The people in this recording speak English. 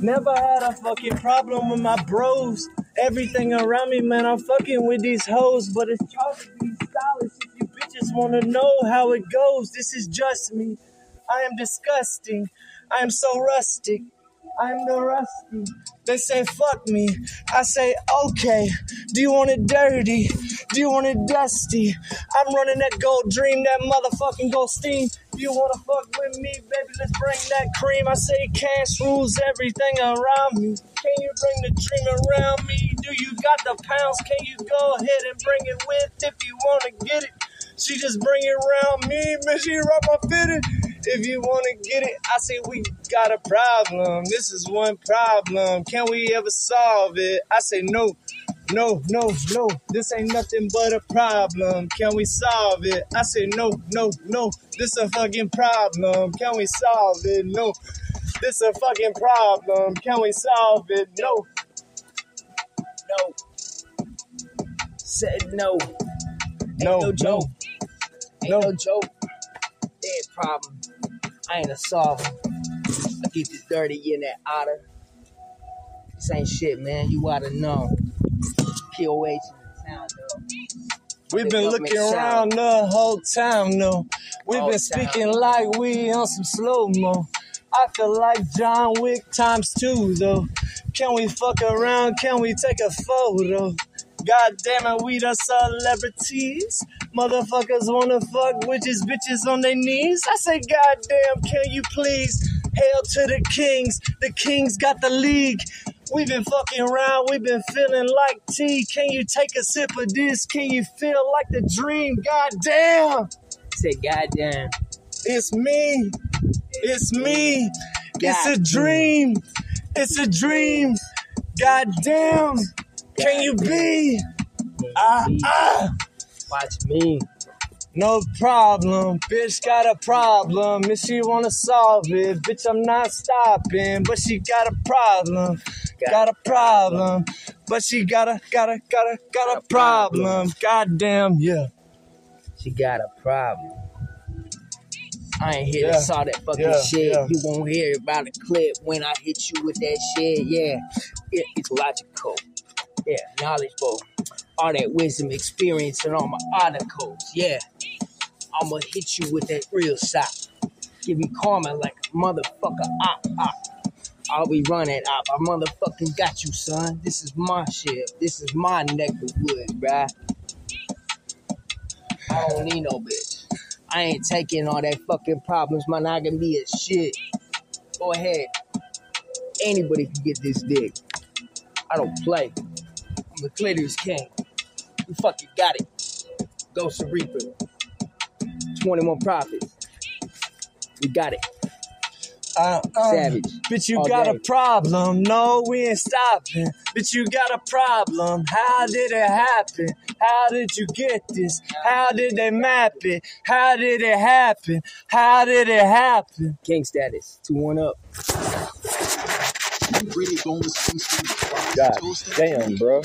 Never had a fucking problem with my bros. Everything around me, man, I'm fucking with these hoes, but it's to be stylish if you bitches wanna know how it goes. This is just me. I am disgusting. I am so rustic. I'm the rusty. They say fuck me. I say okay. Do you want it dirty? Do you want it dusty? I'm running that gold dream, that motherfucking gold steam. You wanna fuck with me, baby? Let's bring that cream. I say cash rules everything around me. Can you bring the dream around me? Do you got the pounds? Can you go ahead and bring it with if you wanna get it? She just bring it around me, man. She rock my fitted. If you wanna get it, I say we got a problem. This is one problem. Can we ever solve it? I say no, no, no, no. This ain't nothing but a problem. Can we solve it? I say no, no, no. This a fucking problem. Can we solve it? No. This a fucking problem. Can we solve it? No. No. Said no. Ain't No, no no. joke. Ain't No. no, joke. Dead problem. I ain't a solver. I get this dirty in that otter. This ain't shit, man. You oughta know. POH in the town, though. We've been looking around the whole time, no. We've been speaking like we on some slow mo. I feel like John Wick times two, though. Can we fuck around? Can we take a photo? God damn it, we the celebrities. Motherfuckers wanna fuck witches, bitches on their knees. I say, God damn, can you please? Hail to the kings. The kings got the league. We've been fucking around, we've been feeling like tea. Can you take a sip of this? Can you feel like the dream? God damn, Say, goddamn. it's me. It's me. It's a dream. It's a dream. God damn. Can you be? Ah, ah. Watch me. No problem, bitch got a problem. If she wanna solve it, bitch, I'm not stopping. But she got a problem, got a problem. But she got a, got a, got a, got a problem. Goddamn, yeah. She got a problem. I ain't here Yeah. to saw that fucking Yeah, shit. yeah. You won't hear about the clip when I hit you with that shit. Yeah, it, it's logical. Yeah, knowledgeable. All that wisdom, experience, and all my articles. Yeah, I'ma hit you with that real shot. Give you karma like a motherfucker op op. I'll be running op. I motherfucking got you, son. This is my shit. This is my neck of wood, bruh. I don't need no bitch. I ain't taking all that fucking problems. Monogamy is shit. Go ahead. Anybody can get this dick. I don't play. I'm the clitoris king. You fucking got it. Ghost Reaper. 21 Prophets. We got it. Uh, uh, Savage. Bitch, you All got a problem. No, we ain't stopping. Bitch, you got a problem. How did it happen? How did you get this? How did they map it? How did it happen? How did it happen? King status. 2 1 up. Really going to God damn, bro.